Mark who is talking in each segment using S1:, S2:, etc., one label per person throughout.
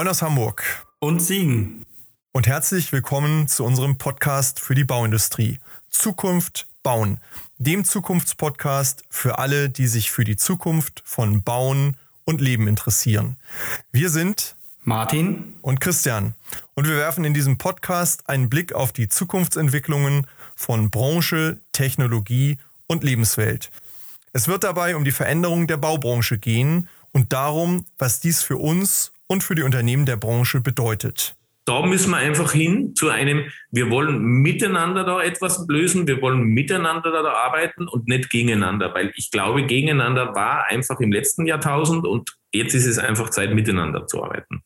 S1: Moin aus Hamburg.
S2: Und Siegen.
S1: Und herzlich willkommen zu unserem Podcast für die Bauindustrie. Zukunft bauen. Dem Zukunftspodcast für alle, die sich für die Zukunft von Bauen und Leben interessieren. Wir sind
S2: Martin
S1: und Christian. Und wir werfen in diesem Podcast einen Blick auf die Zukunftsentwicklungen von Branche, Technologie und Lebenswelt. Es wird dabei um die Veränderung der Baubranche gehen und darum, was dies für uns und für die Unternehmen der Branche bedeutet.
S3: Da müssen wir einfach hin zu einem, wir wollen miteinander da etwas lösen, wir wollen miteinander da arbeiten und nicht gegeneinander, weil ich glaube, gegeneinander war einfach im letzten Jahrtausend und jetzt ist es einfach Zeit, miteinander zu arbeiten.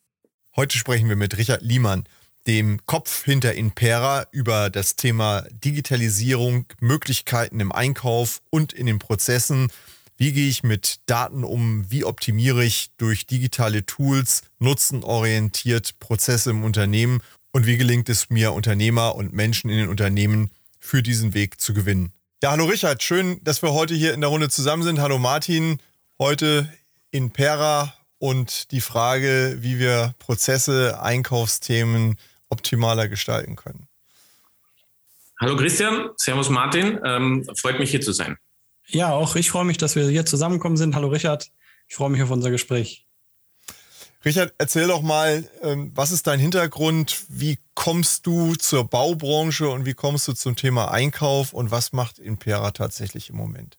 S1: Heute sprechen wir mit Richard Liemann, dem Kopf hinter Impera, über das Thema Digitalisierung, Möglichkeiten im Einkauf und in den Prozessen wie gehe ich mit Daten um? Wie optimiere ich durch digitale Tools nutzenorientiert Prozesse im Unternehmen? Und wie gelingt es mir, Unternehmer und Menschen in den Unternehmen für diesen Weg zu gewinnen? Ja, hallo Richard, schön, dass wir heute hier in der Runde zusammen sind. Hallo Martin, heute in Pera und die Frage, wie wir Prozesse, Einkaufsthemen optimaler gestalten können.
S3: Hallo Christian, Servus Martin, ähm, freut mich hier zu sein.
S2: Ja, auch ich freue mich, dass wir hier zusammengekommen sind. Hallo Richard, ich freue mich auf unser Gespräch.
S1: Richard, erzähl doch mal, ähm, was ist dein Hintergrund? Wie kommst du zur Baubranche und wie kommst du zum Thema Einkauf und was macht Impera tatsächlich im Moment?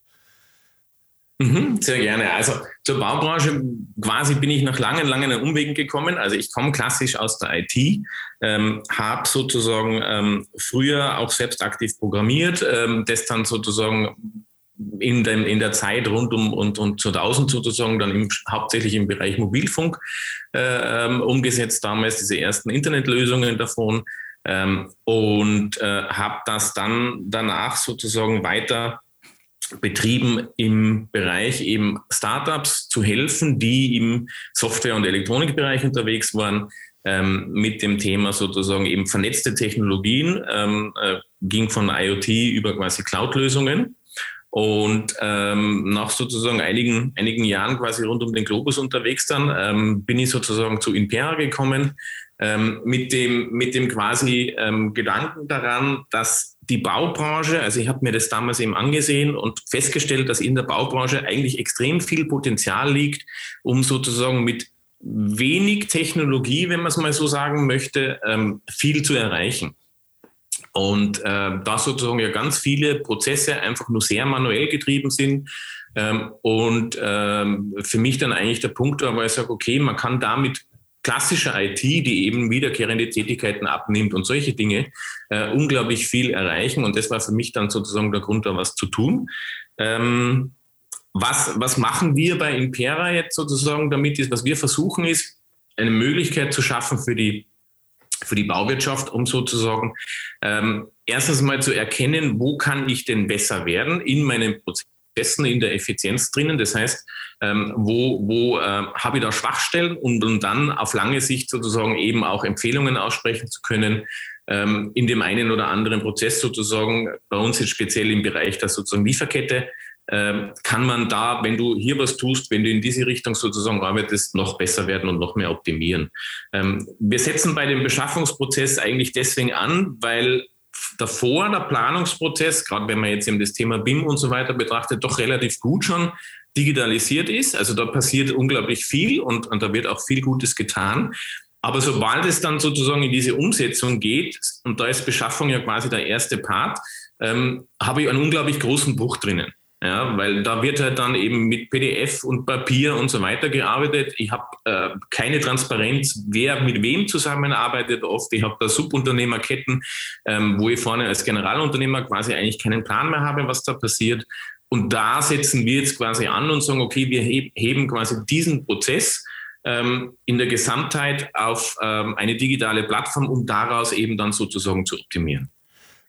S3: Mhm, sehr gerne. Also zur Baubranche quasi bin ich nach langen, langen Umwegen gekommen. Also ich komme klassisch aus der IT, ähm, habe sozusagen ähm, früher auch selbst aktiv programmiert, ähm, das dann sozusagen in, dem, in der Zeit rund um und, und 2000 sozusagen dann im, hauptsächlich im Bereich Mobilfunk äh, ähm, umgesetzt, damals diese ersten Internetlösungen davon ähm, und äh, habe das dann danach sozusagen weiter betrieben im Bereich eben Startups zu helfen, die im Software- und Elektronikbereich unterwegs waren, ähm, mit dem Thema sozusagen eben vernetzte Technologien, ähm, äh, ging von IoT über quasi Cloud-Lösungen und ähm, nach sozusagen einigen, einigen Jahren quasi rund um den Globus unterwegs dann, ähm, bin ich sozusagen zu Impera gekommen, ähm, mit, dem, mit dem quasi ähm, Gedanken daran, dass die Baubranche, also ich habe mir das damals eben angesehen und festgestellt, dass in der Baubranche eigentlich extrem viel Potenzial liegt, um sozusagen mit wenig Technologie, wenn man es mal so sagen möchte, ähm, viel zu erreichen. Und äh, da sozusagen ja ganz viele Prozesse einfach nur sehr manuell getrieben sind. Ähm, und ähm, für mich dann eigentlich der Punkt war, wo ich sage, okay, man kann damit klassischer IT, die eben wiederkehrende Tätigkeiten abnimmt und solche Dinge, äh, unglaublich viel erreichen. Und das war für mich dann sozusagen der Grund, da was zu tun. Ähm, was, was machen wir bei Impera jetzt sozusagen damit ist, was wir versuchen ist, eine Möglichkeit zu schaffen für die für die Bauwirtschaft, um sozusagen ähm, erstens mal zu erkennen, wo kann ich denn besser werden in meinen Prozessen, in der Effizienz drinnen. Das heißt, ähm, wo, wo äh, habe ich da Schwachstellen und, und dann auf lange Sicht sozusagen eben auch Empfehlungen aussprechen zu können, ähm, in dem einen oder anderen Prozess sozusagen, bei uns jetzt speziell im Bereich der sozusagen Lieferkette, kann man da, wenn du hier was tust, wenn du in diese Richtung sozusagen arbeitest, noch besser werden und noch mehr optimieren. Ähm, wir setzen bei dem Beschaffungsprozess eigentlich deswegen an, weil davor der Planungsprozess, gerade wenn man jetzt eben das Thema BIM und so weiter betrachtet, doch relativ gut schon digitalisiert ist. Also da passiert unglaublich viel und, und da wird auch viel Gutes getan. Aber sobald es dann sozusagen in diese Umsetzung geht, und da ist Beschaffung ja quasi der erste Part, ähm, habe ich einen unglaublich großen Bruch drinnen. Ja, weil da wird halt dann eben mit PDF und Papier und so weiter gearbeitet. Ich habe äh, keine Transparenz, wer mit wem zusammenarbeitet. Oft, ich habe da Subunternehmerketten, ähm, wo ich vorne als Generalunternehmer quasi eigentlich keinen Plan mehr habe, was da passiert. Und da setzen wir jetzt quasi an und sagen, okay, wir heben quasi diesen Prozess ähm, in der Gesamtheit auf ähm, eine digitale Plattform, um daraus eben dann sozusagen zu optimieren.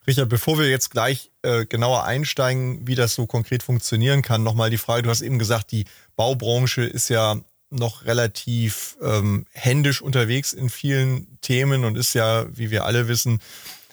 S1: Richard, bevor wir jetzt gleich äh, genauer einsteigen, wie das so konkret funktionieren kann, nochmal die Frage, du hast eben gesagt, die Baubranche ist ja noch relativ ähm, händisch unterwegs in vielen Themen und ist ja, wie wir alle wissen,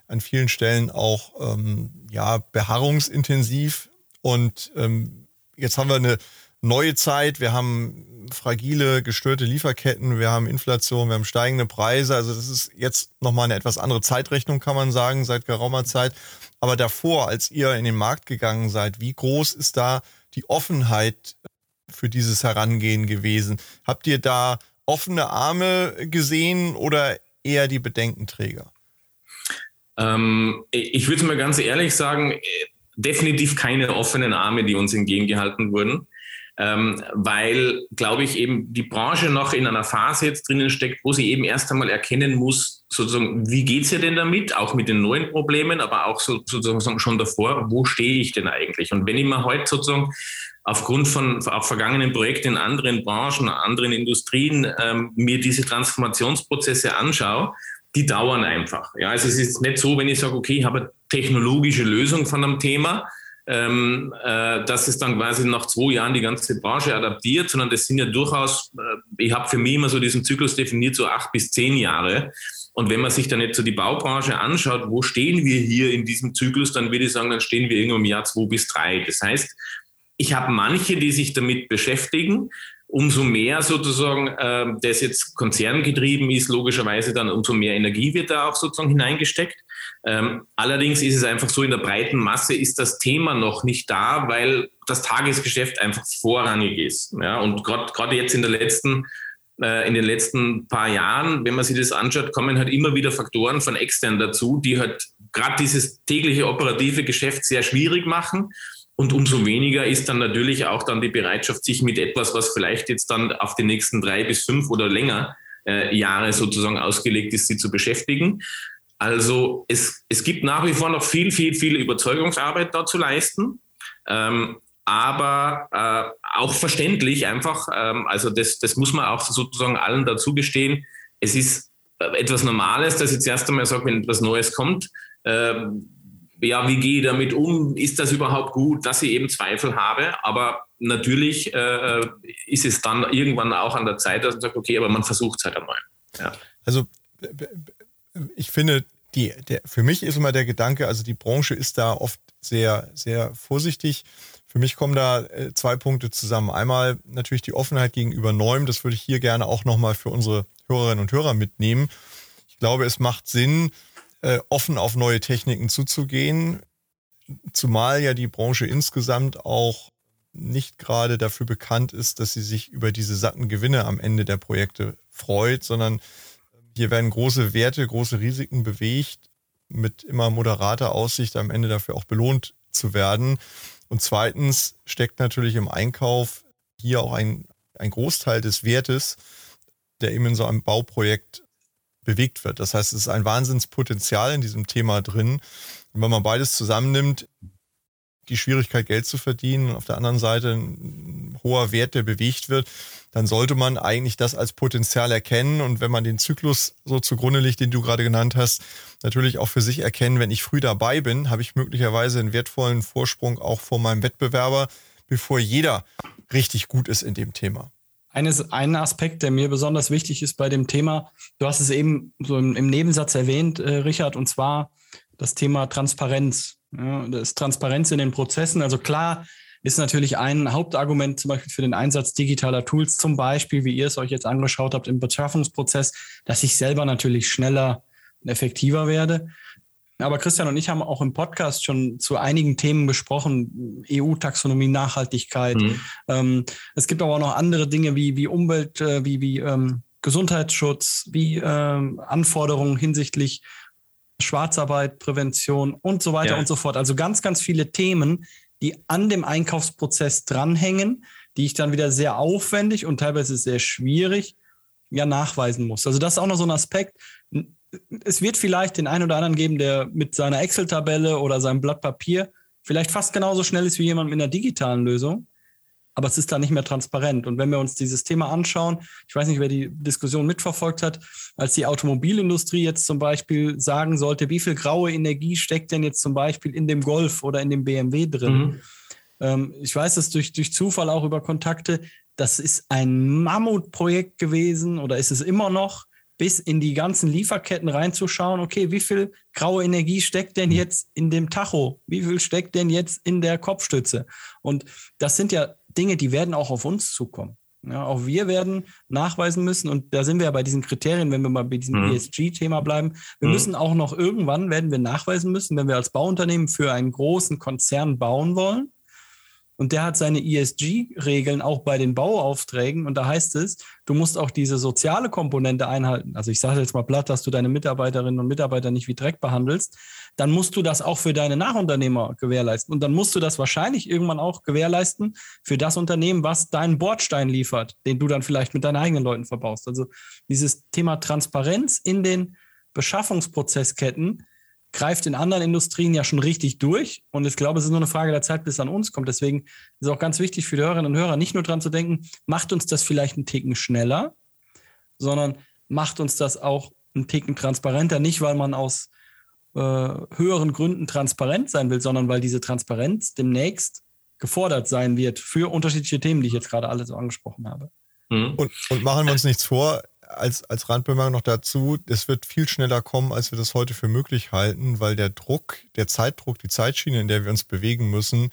S1: an vielen Stellen auch ähm, ja, beharrungsintensiv. Und ähm, jetzt haben wir eine neue Zeit, wir haben fragile, gestörte Lieferketten, wir haben Inflation, wir haben steigende Preise. Also das ist jetzt nochmal eine etwas andere Zeitrechnung, kann man sagen, seit geraumer Zeit. Aber davor, als ihr in den Markt gegangen seid, wie groß ist da die Offenheit für dieses Herangehen gewesen? Habt ihr da offene Arme gesehen oder eher die Bedenkenträger?
S3: Ähm, ich würde mal ganz ehrlich sagen, definitiv keine offenen Arme, die uns entgegengehalten wurden. Ähm, weil, glaube ich, eben die Branche noch in einer Phase jetzt drinnen steckt, wo sie eben erst einmal erkennen muss, sozusagen, wie geht es ihr denn damit, auch mit den neuen Problemen, aber auch so, sozusagen schon davor, wo stehe ich denn eigentlich? Und wenn ich mir heute sozusagen aufgrund von auf vergangenen Projekten in anderen Branchen, anderen Industrien ähm, mir diese Transformationsprozesse anschaue, die dauern einfach. Ja, also es ist nicht so, wenn ich sage, okay, ich habe eine technologische Lösung von einem Thema, ähm, äh, dass es dann quasi nach zwei Jahren die ganze Branche adaptiert, sondern das sind ja durchaus, äh, ich habe für mich immer so diesen Zyklus definiert, so acht bis zehn Jahre. Und wenn man sich dann jetzt so die Baubranche anschaut, wo stehen wir hier in diesem Zyklus, dann würde ich sagen, dann stehen wir irgendwo im Jahr zwei bis drei. Das heißt, ich habe manche, die sich damit beschäftigen. Umso mehr sozusagen äh, das jetzt konzerngetrieben ist, logischerweise dann umso mehr Energie wird da auch sozusagen hineingesteckt. Ähm, allerdings ist es einfach so, in der breiten Masse ist das Thema noch nicht da, weil das Tagesgeschäft einfach vorrangig ist. Ja? Und gerade jetzt in der letzten äh, in den letzten paar Jahren, wenn man sich das anschaut, kommen halt immer wieder Faktoren von extern dazu, die halt gerade dieses tägliche operative Geschäft sehr schwierig machen. Und umso weniger ist dann natürlich auch dann die Bereitschaft, sich mit etwas, was vielleicht jetzt dann auf die nächsten drei bis fünf oder länger äh, Jahre sozusagen ausgelegt ist, sie zu beschäftigen. Also es, es gibt nach wie vor noch viel, viel, viel Überzeugungsarbeit da zu leisten. Ähm, aber äh, auch verständlich einfach, ähm, also das, das muss man auch sozusagen allen dazu gestehen. Es ist äh, etwas Normales, dass ich jetzt erst einmal sage, wenn etwas Neues kommt, ähm, ja, wie gehe ich damit um? Ist das überhaupt gut, dass ich eben Zweifel habe? Aber natürlich äh, äh ist es dann irgendwann auch an der Zeit, dass man sagt, okay, aber man versucht es halt einmal. Ja.
S1: Also ich finde, die, der, für mich ist immer der Gedanke, also die Branche ist da oft sehr, sehr vorsichtig. Für mich kommen da äh, zwei Punkte zusammen. Einmal natürlich die Offenheit gegenüber Neuem. Das würde ich hier gerne auch nochmal für unsere Hörerinnen und Hörer mitnehmen. Ich glaube, es macht Sinn, äh, offen auf neue Techniken zuzugehen, zumal ja die Branche insgesamt auch nicht gerade dafür bekannt ist, dass sie sich über diese satten Gewinne am Ende der Projekte freut, sondern hier werden große Werte, große Risiken bewegt, mit immer moderater Aussicht am Ende dafür auch belohnt zu werden. Und zweitens steckt natürlich im Einkauf hier auch ein, ein Großteil des Wertes, der eben in so einem Bauprojekt bewegt wird. Das heißt, es ist ein Wahnsinnspotenzial in diesem Thema drin. Und wenn man beides zusammennimmt, die Schwierigkeit, Geld zu verdienen, und auf der anderen Seite ein hoher Wert, der bewegt wird, dann sollte man eigentlich das als Potenzial erkennen. Und wenn man den Zyklus so zugrunde legt, den du gerade genannt hast, natürlich auch für sich erkennen, wenn ich früh dabei bin, habe ich möglicherweise einen wertvollen Vorsprung auch vor meinem Wettbewerber, bevor jeder richtig gut ist in dem Thema.
S2: Eines, ein Aspekt, der mir besonders wichtig ist bei dem Thema, du hast es eben so im, im Nebensatz erwähnt, äh, Richard, und zwar das Thema Transparenz. Ja, das ist Transparenz in den Prozessen. Also klar ist natürlich ein Hauptargument zum Beispiel für den Einsatz digitaler Tools, zum Beispiel, wie ihr es euch jetzt angeschaut habt im Beschaffungsprozess, dass ich selber natürlich schneller und effektiver werde. Aber Christian und ich haben auch im Podcast schon zu einigen Themen besprochen, EU-Taxonomie, Nachhaltigkeit. Mhm. Ähm, es gibt aber auch noch andere Dinge wie, wie Umwelt, äh, wie, wie ähm, Gesundheitsschutz, wie ähm, Anforderungen hinsichtlich Schwarzarbeit, Prävention und so weiter ja. und so fort. Also ganz, ganz viele Themen, die an dem Einkaufsprozess dranhängen, die ich dann wieder sehr aufwendig und teilweise sehr schwierig ja nachweisen muss. Also das ist auch noch so ein Aspekt es wird vielleicht den einen oder anderen geben, der mit seiner Excel-Tabelle oder seinem Blatt Papier vielleicht fast genauso schnell ist wie jemand mit einer digitalen Lösung, aber es ist da nicht mehr transparent. Und wenn wir uns dieses Thema anschauen, ich weiß nicht, wer die Diskussion mitverfolgt hat, als die Automobilindustrie jetzt zum Beispiel sagen sollte, wie viel graue Energie steckt denn jetzt zum Beispiel in dem Golf oder in dem BMW drin? Mhm. Ähm, ich weiß das durch, durch Zufall auch über Kontakte. Das ist ein Mammutprojekt gewesen oder ist es immer noch bis in die ganzen Lieferketten reinzuschauen, okay, wie viel graue Energie steckt denn jetzt in dem Tacho? Wie viel steckt denn jetzt in der Kopfstütze? Und das sind ja Dinge, die werden auch auf uns zukommen. Ja, auch wir werden nachweisen müssen, und da sind wir ja bei diesen Kriterien, wenn wir mal bei diesem mhm. ESG-Thema bleiben, wir mhm. müssen auch noch irgendwann, werden wir nachweisen müssen, wenn wir als Bauunternehmen für einen großen Konzern bauen wollen, und der hat seine ESG-Regeln auch bei den Bauaufträgen. Und da heißt es, du musst auch diese soziale Komponente einhalten. Also ich sage jetzt mal platt, dass du deine Mitarbeiterinnen und Mitarbeiter nicht wie Dreck behandelst. Dann musst du das auch für deine Nachunternehmer gewährleisten. Und dann musst du das wahrscheinlich irgendwann auch gewährleisten für das Unternehmen, was deinen Bordstein liefert, den du dann vielleicht mit deinen eigenen Leuten verbaust. Also dieses Thema Transparenz in den Beschaffungsprozessketten greift in anderen Industrien ja schon richtig durch. Und ich glaube, es ist nur eine Frage der Zeit, bis es an uns kommt. Deswegen ist es auch ganz wichtig für die Hörerinnen und Hörer, nicht nur dran zu denken, macht uns das vielleicht einen Ticken schneller, sondern macht uns das auch einen Ticken transparenter. Nicht, weil man aus äh, höheren Gründen transparent sein will, sondern weil diese Transparenz demnächst gefordert sein wird für unterschiedliche Themen, die ich jetzt gerade alle so angesprochen habe.
S1: Mhm. Und, und machen wir uns nichts vor, als, als Randbemerkung noch dazu, es wird viel schneller kommen, als wir das heute für möglich halten, weil der Druck, der Zeitdruck, die Zeitschiene, in der wir uns bewegen müssen,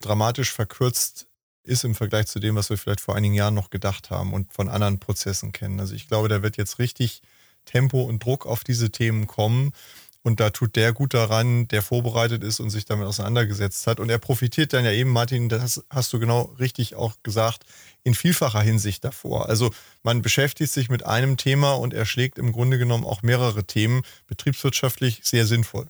S1: dramatisch verkürzt ist im Vergleich zu dem, was wir vielleicht vor einigen Jahren noch gedacht haben und von anderen Prozessen kennen. Also ich glaube, da wird jetzt richtig Tempo und Druck auf diese Themen kommen. Und da tut der gut daran, der vorbereitet ist und sich damit auseinandergesetzt hat. Und er profitiert dann ja eben, Martin, das hast du genau richtig auch gesagt, in vielfacher Hinsicht davor. Also man beschäftigt sich mit einem Thema und erschlägt im Grunde genommen auch mehrere Themen, betriebswirtschaftlich sehr sinnvoll.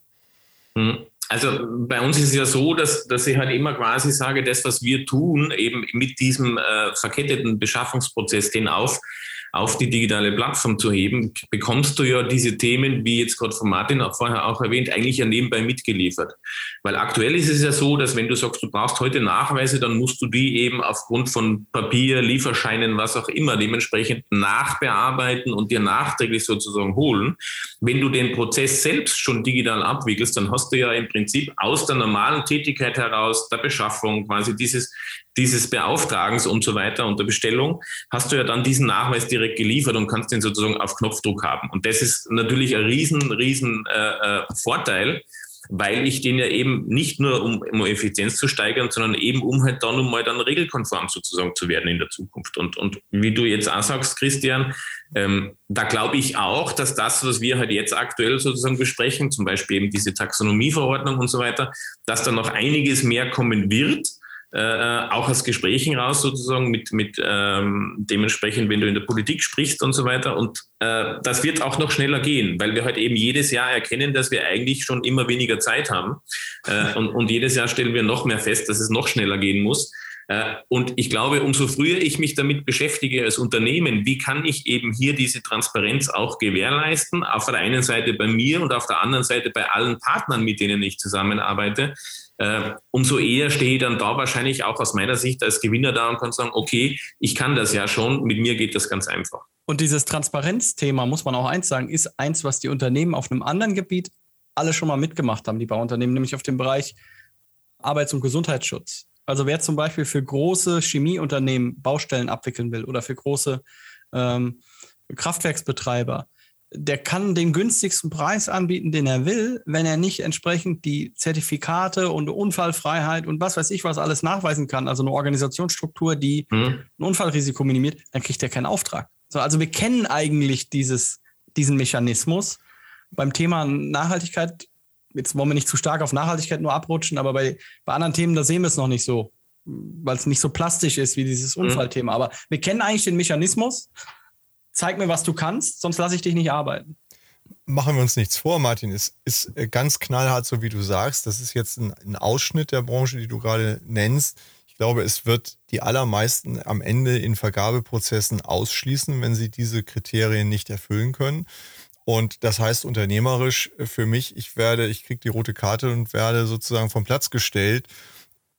S3: Mhm. Also bei uns ist es ja so, dass, dass ich halt immer quasi sage, das, was wir tun, eben mit diesem äh, verketteten Beschaffungsprozess den auf, auf die digitale Plattform zu heben, bekommst du ja diese Themen, wie jetzt gerade von Martin auch vorher auch erwähnt, eigentlich ja nebenbei mitgeliefert. Weil aktuell ist es ja so, dass wenn du sagst, du brauchst heute Nachweise, dann musst du die eben aufgrund von Papier, Lieferscheinen, was auch immer, dementsprechend nachbearbeiten und dir nachträglich sozusagen holen. Wenn du den Prozess selbst schon digital abwickelst, dann hast du ja im Prinzip aus der normalen Tätigkeit heraus, der Beschaffung, quasi dieses dieses Beauftragens und so weiter und der Bestellung, hast du ja dann diesen Nachweis direkt geliefert und kannst den sozusagen auf Knopfdruck haben. Und das ist natürlich ein riesen, riesen äh, äh, Vorteil, weil ich den ja eben nicht nur um, um Effizienz zu steigern, sondern eben um halt dann um mal dann regelkonform sozusagen zu werden in der Zukunft. Und, und wie du jetzt auch sagst, Christian, ähm, da glaube ich auch, dass das, was wir halt jetzt aktuell sozusagen besprechen, zum Beispiel eben diese Taxonomieverordnung und so weiter, dass da noch einiges mehr kommen wird äh, äh, auch aus Gesprächen raus sozusagen mit, mit ähm, dementsprechend, wenn du in der Politik sprichst und so weiter. Und äh, das wird auch noch schneller gehen, weil wir halt eben jedes Jahr erkennen, dass wir eigentlich schon immer weniger Zeit haben. Äh, und, und jedes Jahr stellen wir noch mehr fest, dass es noch schneller gehen muss. Äh, und ich glaube, umso früher ich mich damit beschäftige als Unternehmen, wie kann ich eben hier diese Transparenz auch gewährleisten, auf der einen Seite bei mir und auf der anderen Seite bei allen Partnern, mit denen ich zusammenarbeite, äh, umso eher stehe ich dann da wahrscheinlich auch aus meiner Sicht als Gewinner da und kann sagen, okay, ich kann das ja schon, mit mir geht das ganz einfach.
S2: Und dieses Transparenzthema, muss man auch eins sagen, ist eins, was die Unternehmen auf einem anderen Gebiet alle schon mal mitgemacht haben, die Bauunternehmen, nämlich auf dem Bereich Arbeits- und Gesundheitsschutz. Also wer zum Beispiel für große Chemieunternehmen Baustellen abwickeln will oder für große ähm, Kraftwerksbetreiber, der kann den günstigsten Preis anbieten, den er will, wenn er nicht entsprechend die Zertifikate und Unfallfreiheit und was weiß ich was alles nachweisen kann, also eine Organisationsstruktur, die mhm. ein Unfallrisiko minimiert, dann kriegt er keinen Auftrag. So, also wir kennen eigentlich dieses, diesen Mechanismus. Beim Thema Nachhaltigkeit, jetzt wollen wir nicht zu stark auf Nachhaltigkeit nur abrutschen, aber bei, bei anderen Themen, da sehen wir es noch nicht so, weil es nicht so plastisch ist wie dieses mhm. Unfallthema. Aber wir kennen eigentlich den Mechanismus zeig mir, was du kannst, sonst lasse ich dich nicht arbeiten.
S1: Machen wir uns nichts vor, Martin. Es ist äh, ganz knallhart, so wie du sagst. Das ist jetzt ein, ein Ausschnitt der Branche, die du gerade nennst. Ich glaube, es wird die allermeisten am Ende in Vergabeprozessen ausschließen, wenn sie diese Kriterien nicht erfüllen können. Und das heißt unternehmerisch für mich, ich werde, ich kriege die rote Karte und werde sozusagen vom Platz gestellt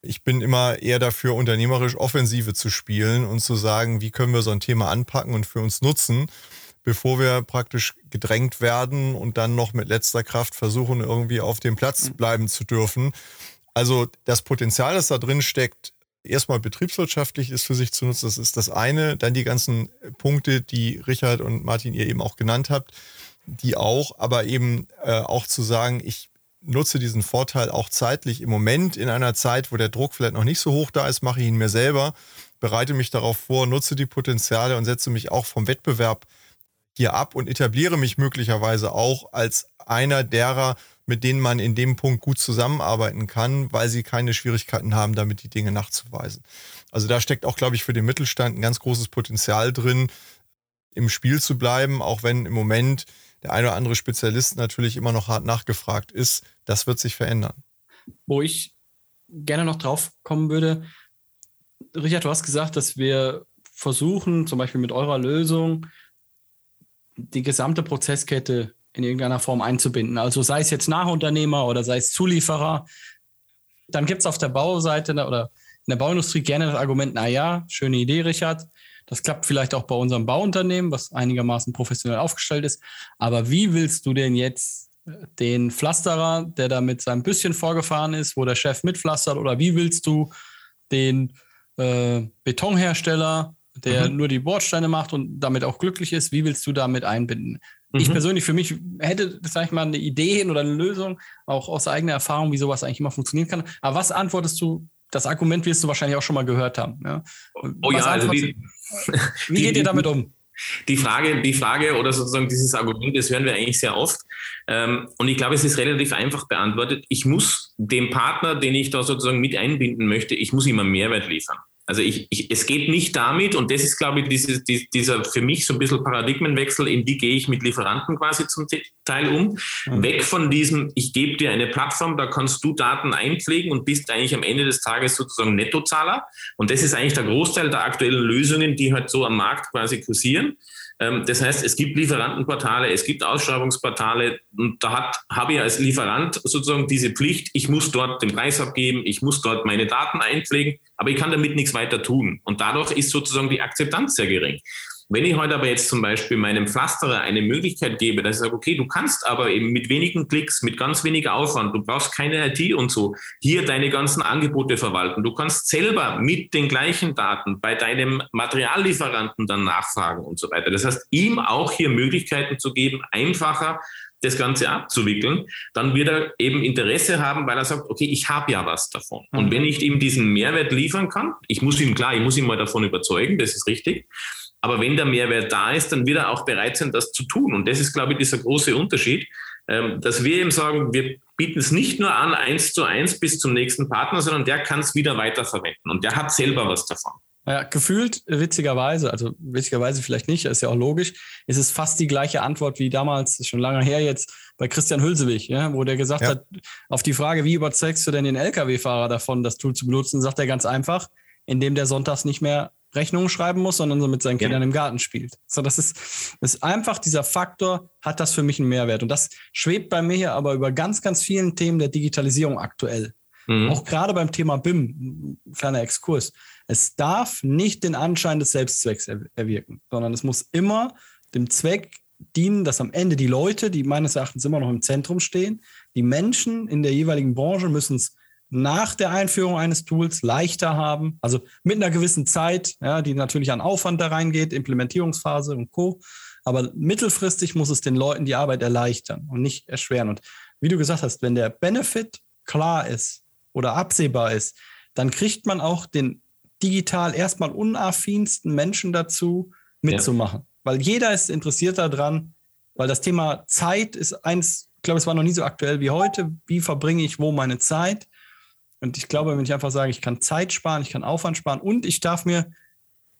S1: ich bin immer eher dafür, unternehmerisch Offensive zu spielen und zu sagen, wie können wir so ein Thema anpacken und für uns nutzen, bevor wir praktisch gedrängt werden und dann noch mit letzter Kraft versuchen, irgendwie auf dem Platz mhm. bleiben zu dürfen. Also das Potenzial, das da drin steckt, erstmal betriebswirtschaftlich ist für sich zu nutzen, das ist das eine. Dann die ganzen Punkte, die Richard und Martin ihr eben auch genannt habt, die auch, aber eben äh, auch zu sagen, ich nutze diesen Vorteil auch zeitlich. Im Moment in einer Zeit, wo der Druck vielleicht noch nicht so hoch da ist, mache ich ihn mir selber, bereite mich darauf vor, nutze die Potenziale und setze mich auch vom Wettbewerb hier ab und etabliere mich möglicherweise auch als einer derer, mit denen man in dem Punkt gut zusammenarbeiten kann, weil sie keine Schwierigkeiten haben, damit die Dinge nachzuweisen. Also da steckt auch, glaube ich, für den Mittelstand ein ganz großes Potenzial drin, im Spiel zu bleiben, auch wenn im Moment der eine oder andere Spezialist natürlich immer noch hart nachgefragt ist. Das wird sich verändern.
S2: Wo ich gerne noch drauf kommen würde, Richard, du hast gesagt, dass wir versuchen, zum Beispiel mit eurer Lösung, die gesamte Prozesskette in irgendeiner Form einzubinden. Also sei es jetzt Nachunternehmer oder sei es Zulieferer. Dann gibt es auf der Bauseite oder in der Bauindustrie gerne das Argument, naja, schöne Idee, Richard. Das klappt vielleicht auch bei unserem Bauunternehmen, was einigermaßen professionell aufgestellt ist. Aber wie willst du denn jetzt äh, den Pflasterer, der da mit seinem Büsschen vorgefahren ist, wo der Chef mitpflastert, oder wie willst du den äh, Betonhersteller, der mhm. nur die Bordsteine macht und damit auch glücklich ist, wie willst du damit einbinden? Mhm. Ich persönlich für mich hätte, sag ich mal, eine Idee oder eine Lösung, auch aus eigener Erfahrung, wie sowas eigentlich immer funktionieren kann. Aber was antwortest du? Das Argument wirst du wahrscheinlich auch schon mal gehört haben. Ja?
S3: Oh, oh ja, also wie,
S2: wie geht ihr damit um?
S3: Die Frage, die Frage oder sozusagen dieses Argument, das hören wir eigentlich sehr oft. Ähm, und ich glaube, es ist relativ einfach beantwortet. Ich muss dem Partner, den ich da sozusagen mit einbinden möchte, ich muss ihm einen Mehrwert liefern. Also ich, ich, es geht nicht damit, und das ist, glaube ich, dieses, dieser für mich so ein bisschen Paradigmenwechsel, in wie gehe ich mit Lieferanten quasi zum Teil um. Mhm. Weg von diesem, ich gebe dir eine Plattform, da kannst du Daten einpflegen und bist eigentlich am Ende des Tages sozusagen Nettozahler. Und das ist eigentlich der Großteil der aktuellen Lösungen, die halt so am Markt quasi kursieren. Ähm, das heißt, es gibt Lieferantenportale, es gibt Ausschreibungsportale und da habe ich als Lieferant sozusagen diese Pflicht, ich muss dort den Preis abgeben, ich muss dort meine Daten einpflegen, aber ich kann damit nichts weiter tun. Und dadurch ist sozusagen die Akzeptanz sehr gering. Wenn ich heute aber jetzt zum Beispiel meinem Pflasterer eine Möglichkeit gebe, dass ich sage, okay, du kannst aber eben mit wenigen Klicks, mit ganz weniger Aufwand, du brauchst keine IT und so, hier deine ganzen Angebote verwalten. Du kannst selber mit den gleichen Daten bei deinem Materiallieferanten dann nachfragen und so weiter. Das heißt, ihm auch hier Möglichkeiten zu geben, einfacher das Ganze abzuwickeln, dann wird er eben Interesse haben, weil er sagt, okay, ich habe ja was davon. Und mhm. wenn ich ihm diesen Mehrwert liefern kann, ich muss ihm klar, ich muss ihn mal davon überzeugen, das ist richtig, aber wenn der Mehrwert da ist, dann wird er auch bereit sein, das zu tun. Und das ist, glaube ich, dieser große Unterschied, ähm, dass wir eben sagen, wir bieten es nicht nur an, eins zu eins bis zum nächsten Partner, sondern der kann es wieder weiterverwenden und der hat selber was davon.
S2: Ja, gefühlt, witzigerweise, also witzigerweise vielleicht nicht, ist ja auch logisch, ist es fast die gleiche Antwort wie damals, schon lange her jetzt, bei Christian Hülsewig, ja, wo der gesagt ja. hat, auf die Frage, wie überzeugst du denn den Lkw-Fahrer davon, das Tool zu benutzen, sagt er ganz einfach, indem der sonntags nicht mehr Rechnungen schreiben muss, sondern so mit seinen Kindern ja. im Garten spielt. So, das ist, das ist einfach dieser Faktor, hat das für mich einen Mehrwert. Und das schwebt bei mir hier aber über ganz, ganz vielen Themen der Digitalisierung aktuell. Mhm. Auch gerade beim Thema BIM, kleiner Exkurs. Es darf nicht den Anschein des Selbstzwecks erwirken, sondern es muss immer dem Zweck dienen, dass am Ende die Leute, die meines Erachtens immer noch im Zentrum stehen, die Menschen in der jeweiligen Branche müssen es nach der Einführung eines Tools leichter haben, also mit einer gewissen Zeit, ja, die natürlich an Aufwand da reingeht, Implementierungsphase und Co. Aber mittelfristig muss es den Leuten die Arbeit erleichtern und nicht erschweren. Und wie du gesagt hast, wenn der Benefit klar ist oder absehbar ist, dann kriegt man auch den digital erstmal unaffinsten Menschen dazu, mitzumachen. Ja. Weil jeder ist interessiert daran, weil das Thema Zeit ist eins, ich glaube, es war noch nie so aktuell wie heute. Wie verbringe ich wo meine Zeit? Und ich glaube, wenn ich einfach sage, ich kann Zeit sparen, ich kann Aufwand sparen und ich darf mir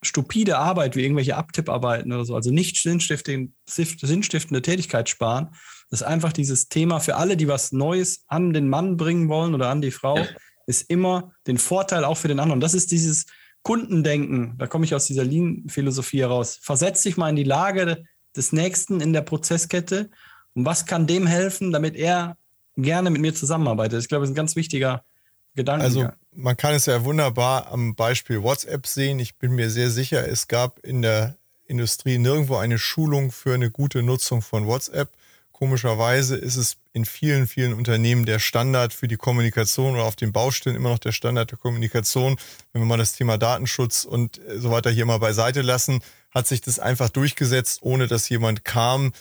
S2: stupide Arbeit wie irgendwelche Abtipparbeiten oder so, also nicht sinnstiftende, sinnstiftende Tätigkeit sparen, das ist einfach dieses Thema für alle, die was Neues an den Mann bringen wollen oder an die Frau, ja. ist immer den Vorteil auch für den anderen. Das ist dieses Kundendenken, da komme ich aus dieser Lean-Philosophie heraus. Versetz dich mal in die Lage des Nächsten in der Prozesskette und was kann dem helfen, damit er gerne mit mir zusammenarbeitet. Ich glaube, das ist ein ganz wichtiger Gedanken.
S1: Also man kann es ja wunderbar am Beispiel WhatsApp sehen. Ich bin mir sehr sicher, es gab in der Industrie nirgendwo eine Schulung für eine gute Nutzung von WhatsApp. Komischerweise ist es in vielen, vielen Unternehmen der Standard für die Kommunikation oder auf den Baustellen immer noch der Standard der Kommunikation. Wenn wir mal das Thema Datenschutz und so weiter hier mal beiseite lassen, hat sich das einfach durchgesetzt, ohne dass jemand kam,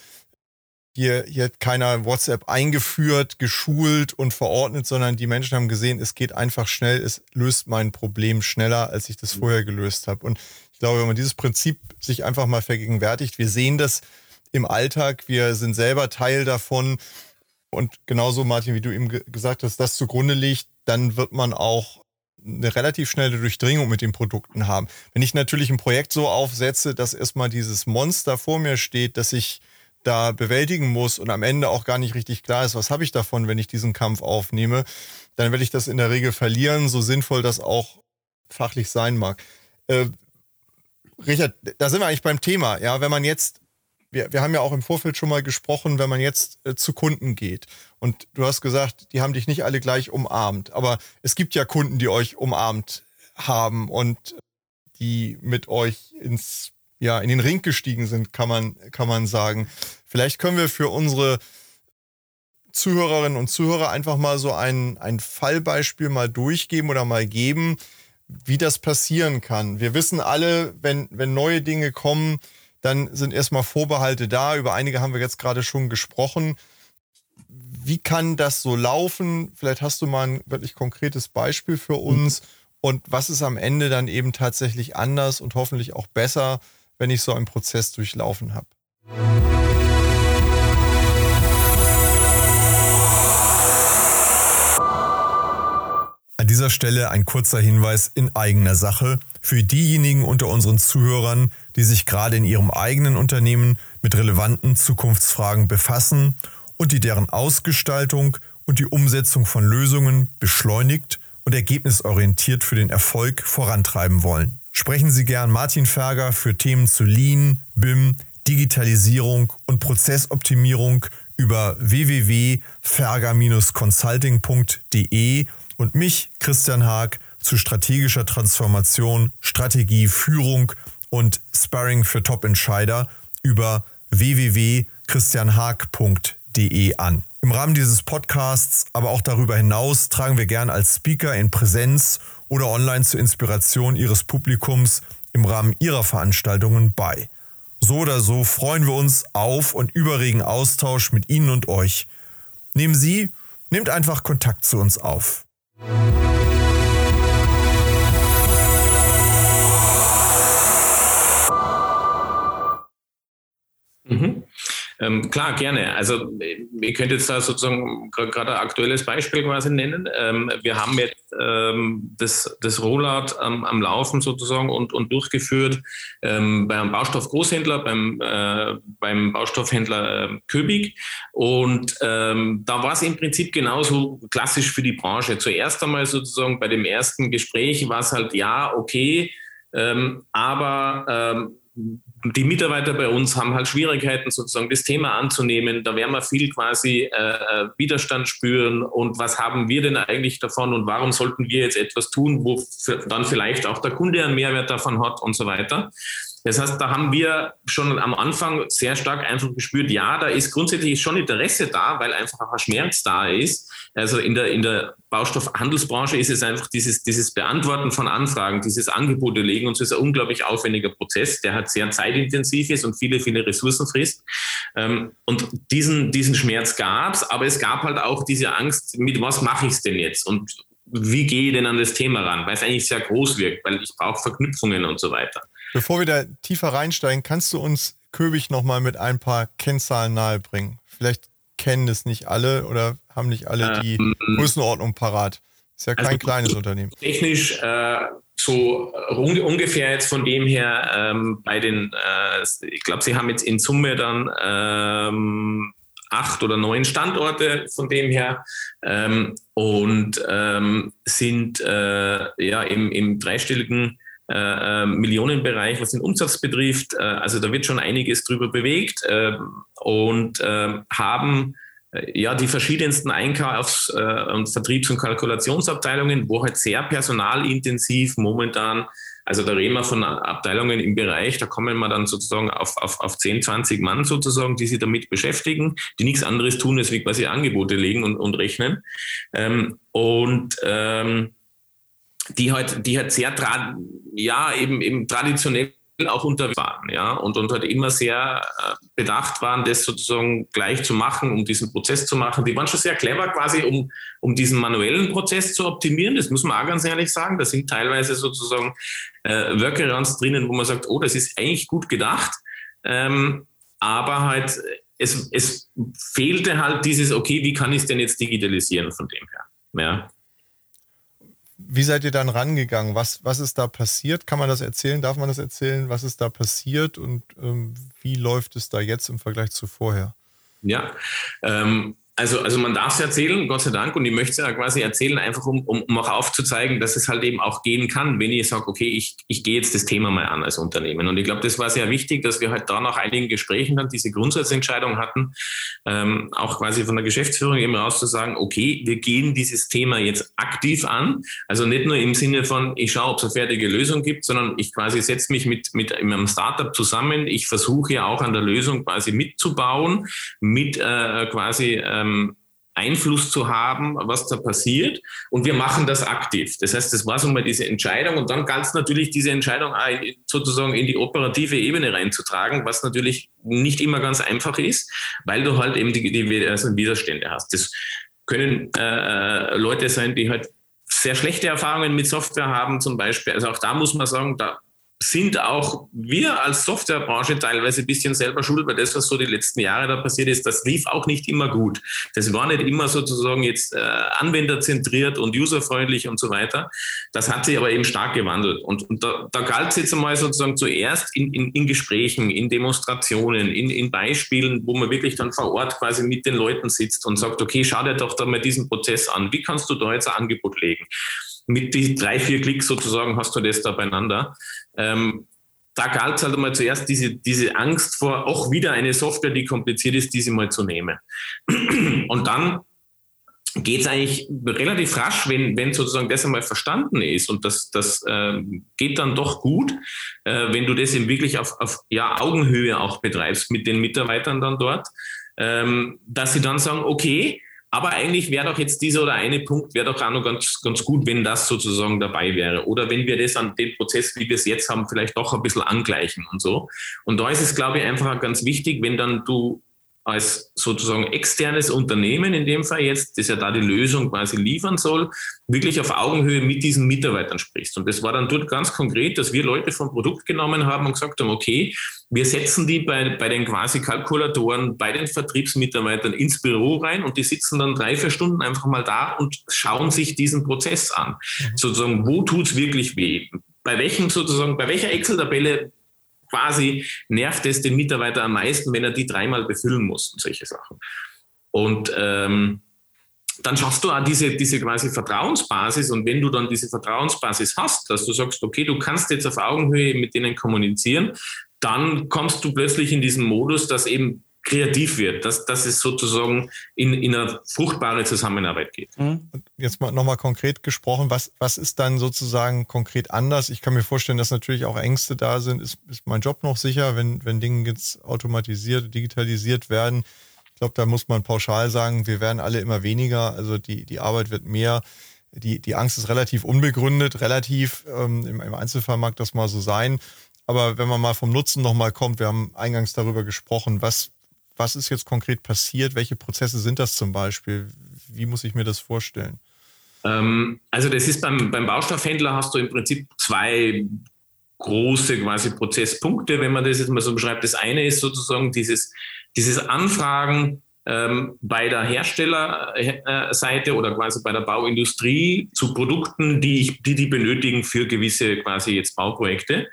S1: hier, hier hat keiner WhatsApp eingeführt, geschult und verordnet, sondern die Menschen haben gesehen, es geht einfach schnell, es löst mein Problem schneller, als ich das vorher gelöst habe. Und ich glaube, wenn man dieses Prinzip sich einfach mal vergegenwärtigt, wir sehen das im Alltag, wir sind selber Teil davon. Und genauso, Martin, wie du eben gesagt hast, das zugrunde liegt, dann wird man auch eine relativ schnelle Durchdringung mit den Produkten haben. Wenn ich natürlich ein Projekt so aufsetze, dass erstmal dieses Monster vor mir steht, dass ich da bewältigen muss und am Ende auch gar nicht richtig klar ist, was habe ich davon, wenn ich diesen Kampf aufnehme, dann werde ich das in der Regel verlieren, so sinnvoll das auch fachlich sein mag. Äh, Richard, da sind wir eigentlich beim Thema. Ja, wenn man jetzt, wir, wir haben ja auch im Vorfeld schon mal gesprochen, wenn man jetzt äh, zu Kunden geht und du hast gesagt, die haben dich nicht alle gleich umarmt, aber es gibt ja Kunden, die euch umarmt haben und die mit euch ins ja, in den Ring gestiegen sind, kann man, kann man sagen. Vielleicht können wir für unsere Zuhörerinnen und Zuhörer einfach mal so ein, ein Fallbeispiel mal durchgeben oder mal geben, wie das passieren kann. Wir wissen alle, wenn, wenn neue Dinge kommen, dann sind erstmal Vorbehalte da. Über einige haben wir jetzt gerade schon gesprochen. Wie kann das so laufen? Vielleicht hast du mal ein wirklich konkretes Beispiel für uns. Mhm. Und was ist am Ende dann eben tatsächlich anders und hoffentlich auch besser, wenn ich so einen Prozess durchlaufen habe. An dieser Stelle ein kurzer Hinweis in eigener Sache für diejenigen unter unseren Zuhörern, die sich gerade in ihrem eigenen Unternehmen mit relevanten Zukunftsfragen befassen und die deren Ausgestaltung und die Umsetzung von Lösungen beschleunigt und ergebnisorientiert für den Erfolg vorantreiben wollen sprechen Sie gern Martin Ferger für Themen zu Lean, BIM, Digitalisierung und Prozessoptimierung über www.ferger-consulting.de und mich, Christian Haag, zu strategischer Transformation, Strategie, Führung und Sparring für Top-Entscheider über www.christianhaag.de an. Im Rahmen dieses Podcasts, aber auch darüber hinaus, tragen wir gern als Speaker in Präsenz oder online zur Inspiration Ihres Publikums im Rahmen Ihrer Veranstaltungen bei. So oder so freuen wir uns auf und über regen Austausch mit Ihnen und euch. Nehmen Sie, nehmt einfach Kontakt zu uns auf.
S3: Ähm, klar, gerne. Also ihr könnt jetzt da sozusagen gerade ein aktuelles Beispiel quasi nennen. Ähm, wir haben jetzt ähm, das, das Rollout am, Laufen sozusagen und, und durchgeführt ähm, beim Baustoffgroßhändler, beim, äh, beim Baustoffhändler äh, Köbig. Und ähm, da war es im Prinzip genauso klassisch für die Branche. Zuerst einmal sozusagen bei dem ersten Gespräch war es halt, ja, okay, ähm, aber die Mitarbeiter bei uns haben halt Schwierigkeiten, sozusagen das Thema anzunehmen. Da werden wir viel quasi äh, äh, Widerstand spüren. Und was haben wir denn eigentlich davon? Und warum sollten wir jetzt etwas tun, wo dann vielleicht auch der Kunde einen Mehrwert davon hat und so weiter? Das heißt, da haben wir schon am Anfang sehr stark einfach gespürt, ja, da ist grundsätzlich schon Interesse da, weil einfach auch ein Schmerz da ist. Also in der, in der Baustoffhandelsbranche ist es einfach dieses, dieses Beantworten von Anfragen, dieses Angebote legen und so ist ein unglaublich aufwendiger Prozess, der hat sehr zeitintensiv ist und viele, viele Ressourcen frisst. Ähm, und diesen, diesen Schmerz gab es, aber es gab halt auch diese Angst, mit was mache ich es denn jetzt? Und wie gehe ich denn an das Thema ran? Weil es eigentlich sehr groß wirkt, weil ich brauche Verknüpfungen und so weiter.
S1: Bevor wir da tiefer reinsteigen, kannst du uns Köbig nochmal mit ein paar Kennzahlen nahebringen? Vielleicht kennen es nicht alle oder haben nicht alle die ähm, Größenordnung parat. Ist ja kein also kleines Unternehmen.
S3: Technisch äh, so ungefähr jetzt von dem her ähm, bei den, äh, ich glaube, sie haben jetzt in Summe dann ähm, acht oder neun Standorte von dem her ähm, und ähm, sind äh, ja im, im dreistelligen äh, äh, Millionenbereich, was den Umsatz betrifft. Äh, also da wird schon einiges drüber bewegt äh, und äh, haben äh, ja die verschiedensten Einkaufs- und Vertriebs- und Kalkulationsabteilungen, wo halt sehr personalintensiv momentan also da reden wir von Abteilungen im Bereich, da kommen wir dann sozusagen auf, auf, auf 10, 20 Mann sozusagen, die sich damit beschäftigen, die nichts anderes tun, als wie quasi Angebote legen und, und rechnen. Ähm, und ähm, die halt, die halt sehr, tra ja, eben, eben traditionell auch unterwegs waren, ja, und, und halt immer sehr äh, bedacht waren, das sozusagen gleich zu machen, um diesen Prozess zu machen. Die waren schon sehr clever quasi, um, um diesen manuellen Prozess zu optimieren. Das muss man auch ganz ehrlich sagen. Da sind teilweise sozusagen äh, Workarounds drinnen, wo man sagt, oh, das ist eigentlich gut gedacht. Ähm, aber halt, es, es fehlte halt dieses, okay, wie kann ich es denn jetzt digitalisieren von dem her? Ja.
S1: Wie seid ihr dann rangegangen? Was, was ist da passiert? Kann man das erzählen? Darf man das erzählen? Was ist da passiert und ähm, wie läuft es da jetzt im Vergleich zu vorher?
S3: Ja, ähm, also, also man darf es erzählen, Gott sei Dank, und ich möchte es ja quasi erzählen, einfach um, um, um auch aufzuzeigen, dass es halt eben auch gehen kann, wenn ich sage, okay, ich, ich gehe jetzt das Thema mal an als Unternehmen. Und ich glaube, das war sehr wichtig, dass wir halt da nach einigen Gesprächen dann diese Grundsatzentscheidung hatten, ähm, auch quasi von der Geschäftsführung eben raus zu sagen, okay, wir gehen dieses Thema jetzt aktiv an. Also nicht nur im Sinne von, ich schaue, ob es eine fertige Lösung gibt, sondern ich quasi setze mich mit, mit einem Startup zusammen. Ich versuche ja auch an der Lösung quasi mitzubauen, mit äh, quasi äh, ähm, Einfluss zu haben, was da passiert. Und wir machen das aktiv. Das heißt, das war so mal diese Entscheidung. Und dann es natürlich, diese Entscheidung sozusagen in die operative Ebene reinzutragen, was natürlich nicht immer ganz einfach ist, weil du halt eben die, die also Widerstände hast. Das können äh, Leute sein, die halt sehr schlechte Erfahrungen mit Software haben zum Beispiel. Also auch da muss man sagen, da sind auch wir als Softwarebranche teilweise ein bisschen selber schuld, weil das, was so die letzten Jahre da passiert ist, das lief auch nicht immer gut. Das war nicht immer sozusagen jetzt äh, anwenderzentriert und userfreundlich und so weiter. Das hat sich aber eben stark gewandelt. Und, und da, da galt es jetzt einmal sozusagen zuerst in, in, in Gesprächen, in Demonstrationen, in, in Beispielen, wo man wirklich dann vor Ort quasi mit den Leuten sitzt und sagt, okay, schau dir doch da mal diesen Prozess an. Wie kannst du da jetzt ein Angebot legen? Mit die drei, vier Klicks sozusagen hast du das da beieinander. Ähm, da galt es halt einmal zuerst diese, diese Angst vor, auch wieder eine Software, die kompliziert ist, diese mal zu nehmen. Und dann geht es eigentlich relativ rasch, wenn, wenn sozusagen das einmal verstanden ist und das, das äh, geht dann doch gut, äh, wenn du das eben wirklich auf, auf ja, Augenhöhe auch betreibst mit den Mitarbeitern dann dort, ähm, dass sie dann sagen, okay, aber eigentlich wäre doch jetzt dieser oder eine Punkt, wäre doch auch noch ganz, ganz gut, wenn das sozusagen dabei wäre. Oder wenn wir das an den Prozess, wie wir es jetzt haben, vielleicht doch ein bisschen angleichen und so. Und da ist es, glaube ich, einfach ganz wichtig, wenn dann du als sozusagen externes Unternehmen in dem Fall jetzt, das ja da die Lösung quasi liefern soll, wirklich auf Augenhöhe mit diesen Mitarbeitern sprichst. Und das war dann dort ganz konkret, dass wir Leute vom Produkt genommen haben und gesagt haben, okay, wir setzen die bei, bei den quasi Kalkulatoren, bei den Vertriebsmitarbeitern ins Büro rein und die sitzen dann drei, vier Stunden einfach mal da und schauen sich diesen Prozess an. Mhm. Sozusagen, wo tut's wirklich weh? Bei welchem sozusagen, bei welcher Excel-Tabelle quasi nervt es den Mitarbeiter am meisten, wenn er die dreimal befüllen muss und solche Sachen. Und ähm, dann schaffst du auch diese, diese quasi Vertrauensbasis und wenn du dann diese Vertrauensbasis hast, dass du sagst, okay, du kannst jetzt auf Augenhöhe mit denen kommunizieren, dann kommst du plötzlich in diesen Modus, dass eben kreativ wird, dass, dass es sozusagen in, in eine fruchtbare Zusammenarbeit geht.
S1: Mhm. Jetzt mal nochmal konkret gesprochen, was, was ist dann sozusagen konkret anders? Ich kann mir vorstellen, dass natürlich auch Ängste da sind. Ist, ist mein Job noch sicher, wenn, wenn Dinge jetzt automatisiert, digitalisiert werden? Ich glaube, da muss man pauschal sagen, wir werden alle immer weniger, also die, die Arbeit wird mehr. Die, die Angst ist relativ unbegründet, relativ, ähm, im, im Einzelfall mag das mal so sein. Aber wenn man mal vom Nutzen nochmal kommt, wir haben eingangs darüber gesprochen, was, was ist jetzt konkret passiert? Welche Prozesse sind das zum Beispiel? Wie muss ich mir das vorstellen?
S3: Ähm, also das ist beim, beim Baustoffhändler hast du im Prinzip zwei große quasi Prozesspunkte, wenn man das jetzt mal so beschreibt. Das eine ist sozusagen dieses, dieses Anfragen ähm, bei der Herstellerseite oder quasi bei der Bauindustrie zu Produkten, die, ich, die die benötigen für gewisse quasi jetzt Bauprojekte.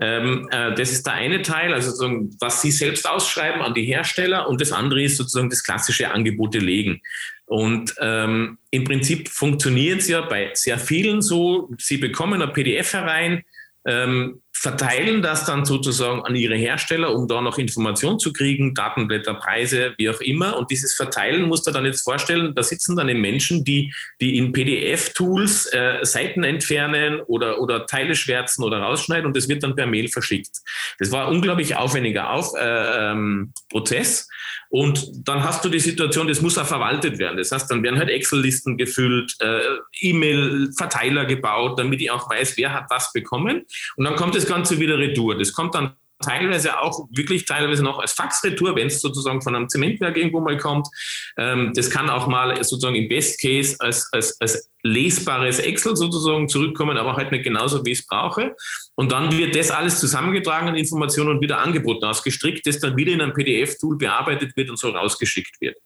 S3: Ähm, äh, das ist der eine Teil, also sozusagen, was Sie selbst ausschreiben an die Hersteller und das andere ist sozusagen das klassische Angebote legen. Und ähm, im Prinzip funktioniert es ja bei sehr vielen so, Sie bekommen ein PDF herein, ähm, verteilen das dann sozusagen an ihre Hersteller, um da noch Informationen zu kriegen, Datenblätter, Preise, wie auch immer. Und dieses Verteilen muss man dann jetzt vorstellen, da sitzen dann Menschen, die, die in PDF-Tools äh, Seiten entfernen oder, oder Teile schwärzen oder rausschneiden und das wird dann per Mail verschickt. Das war ein unglaublich aufwendiger Auf, äh, ähm, Prozess. Und dann hast du die Situation, das muss auch verwaltet werden. Das heißt, dann werden halt Excel-Listen gefüllt, äh, E-Mail-Verteiler gebaut, damit ich auch weiß, wer hat was bekommen. Und dann kommt das Ganze wieder retour. Das kommt dann teilweise auch wirklich teilweise noch als Faxretour, wenn es sozusagen von einem Zementwerk irgendwo mal kommt. Ähm, das kann auch mal sozusagen im Best Case als, als, als lesbares Excel sozusagen zurückkommen, aber halt nicht genauso, wie ich es brauche. Und dann wird das alles zusammengetragen an Informationen und wieder angeboten, ausgestrickt, das dann wieder in einem PDF-Tool bearbeitet wird und so rausgeschickt wird.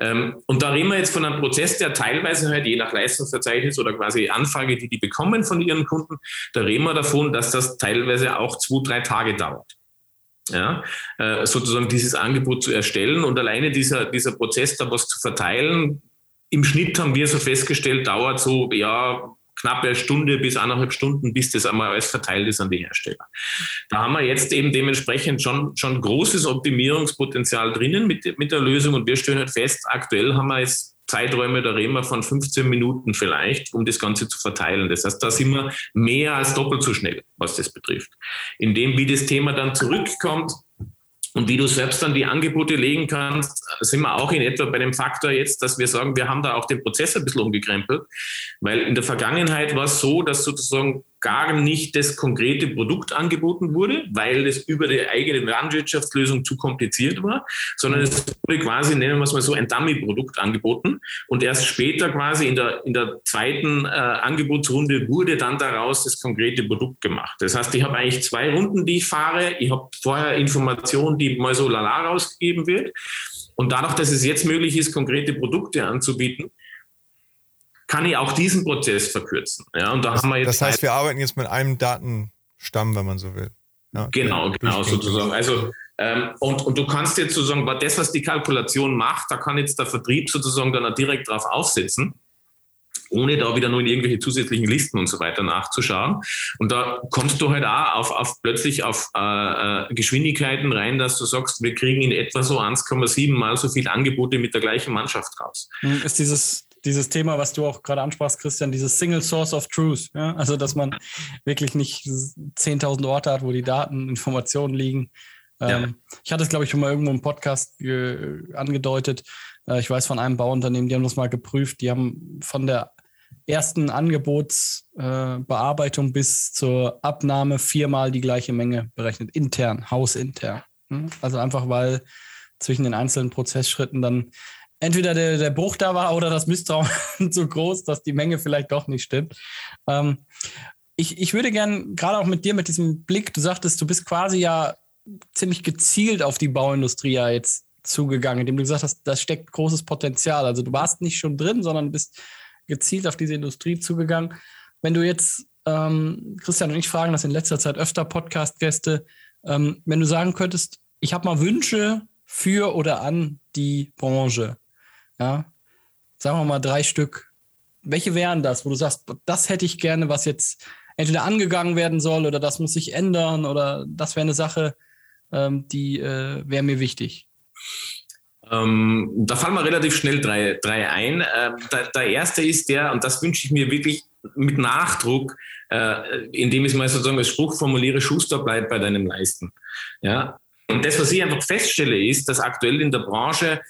S3: Ähm, und da reden wir jetzt von einem Prozess, der teilweise halt je nach Leistungsverzeichnis oder quasi Anfrage, die die bekommen von ihren Kunden, da reden wir davon, dass das teilweise auch zwei, drei Tage dauert ja, äh, sozusagen dieses Angebot zu erstellen und alleine dieser, dieser Prozess da was zu verteilen. Im Schnitt haben wir so festgestellt, dauert so, ja, knappe Stunde bis anderthalb Stunden, bis das einmal alles verteilt ist an die Hersteller. Da haben wir jetzt eben dementsprechend schon, schon großes Optimierungspotenzial drinnen mit, mit der Lösung und wir stellen halt fest, aktuell haben wir jetzt Zeiträume, da reden wir von 15 Minuten vielleicht, um das Ganze zu verteilen. Das heißt, da sind wir mehr als doppelt so schnell, was das betrifft. In dem, wie das Thema dann zurückkommt, und wie du selbst dann die Angebote legen kannst, sind wir auch in etwa bei dem Faktor jetzt, dass wir sagen, wir haben da auch den Prozess ein bisschen umgekrempelt, weil in der Vergangenheit war es so, dass sozusagen gar nicht das konkrete Produkt angeboten wurde, weil es über die eigene Landwirtschaftslösung zu kompliziert war, sondern es wurde quasi, nennen wir es mal so, ein Dummy-Produkt angeboten. Und erst später quasi in der, in der zweiten äh, Angebotsrunde wurde dann daraus das konkrete Produkt gemacht. Das heißt, ich habe eigentlich zwei Runden, die ich fahre. Ich habe vorher Informationen, die mal so lala rausgegeben wird. Und dadurch, dass es jetzt möglich ist, konkrete Produkte anzubieten, kann ich auch diesen Prozess verkürzen. Ja, und da
S1: das,
S3: haben wir jetzt
S1: das heißt, wir arbeiten jetzt mit einem Datenstamm, wenn man so will.
S3: Ja, genau, genau, sozusagen. Also, ähm, und, und du kannst jetzt sozusagen, bei das, was die Kalkulation macht, da kann jetzt der Vertrieb sozusagen dann auch direkt drauf aufsetzen ohne da wieder nur in irgendwelche zusätzlichen Listen und so weiter nachzuschauen. Und da kommst du halt auch auf, auf plötzlich auf äh, äh Geschwindigkeiten rein, dass du sagst, wir kriegen in etwa so 1,7 mal so viel Angebote mit der gleichen Mannschaft raus.
S2: Ist dieses dieses Thema, was du auch gerade ansprachst, Christian, dieses Single Source of Truth. Ja? Also, dass man wirklich nicht 10.000 Orte hat, wo die Daten, Informationen liegen. Ja. Ähm, ich hatte es, glaube ich, schon mal irgendwo im Podcast äh, angedeutet. Äh, ich weiß von einem Bauunternehmen, die haben das mal geprüft. Die haben von der ersten Angebotsbearbeitung äh, bis zur Abnahme viermal die gleiche Menge berechnet, intern, hausintern. Hm? Also einfach, weil zwischen den einzelnen Prozessschritten dann entweder der, der Bruch da war oder das Misstrauen so groß, dass die Menge vielleicht doch nicht stimmt. Ähm, ich, ich würde gern, gerade auch mit dir, mit diesem Blick, du sagtest, du bist quasi ja ziemlich gezielt auf die Bauindustrie ja jetzt zugegangen, indem du gesagt hast, da steckt großes Potenzial. Also du warst nicht schon drin, sondern bist gezielt auf diese Industrie zugegangen. Wenn du jetzt, ähm, Christian und ich fragen das in letzter Zeit öfter Podcast-Gäste, ähm, wenn du sagen könntest, ich habe mal Wünsche für oder an die Branche. Ja, sagen wir mal drei Stück. Welche wären das, wo du sagst, das hätte ich gerne, was jetzt entweder angegangen werden soll oder das muss sich ändern oder das wäre eine Sache, ähm, die äh, wäre mir wichtig?
S3: Ähm, da fallen mir relativ schnell drei, drei ein. Ähm, der, der, erste ist der, und das wünsche ich mir wirklich mit Nachdruck, äh, indem ich es mal sozusagen als Spruch formuliere, Schuster bleibt bei deinem Leisten. Ja? Und das, was ich einfach feststelle, ist, dass aktuell in der Branche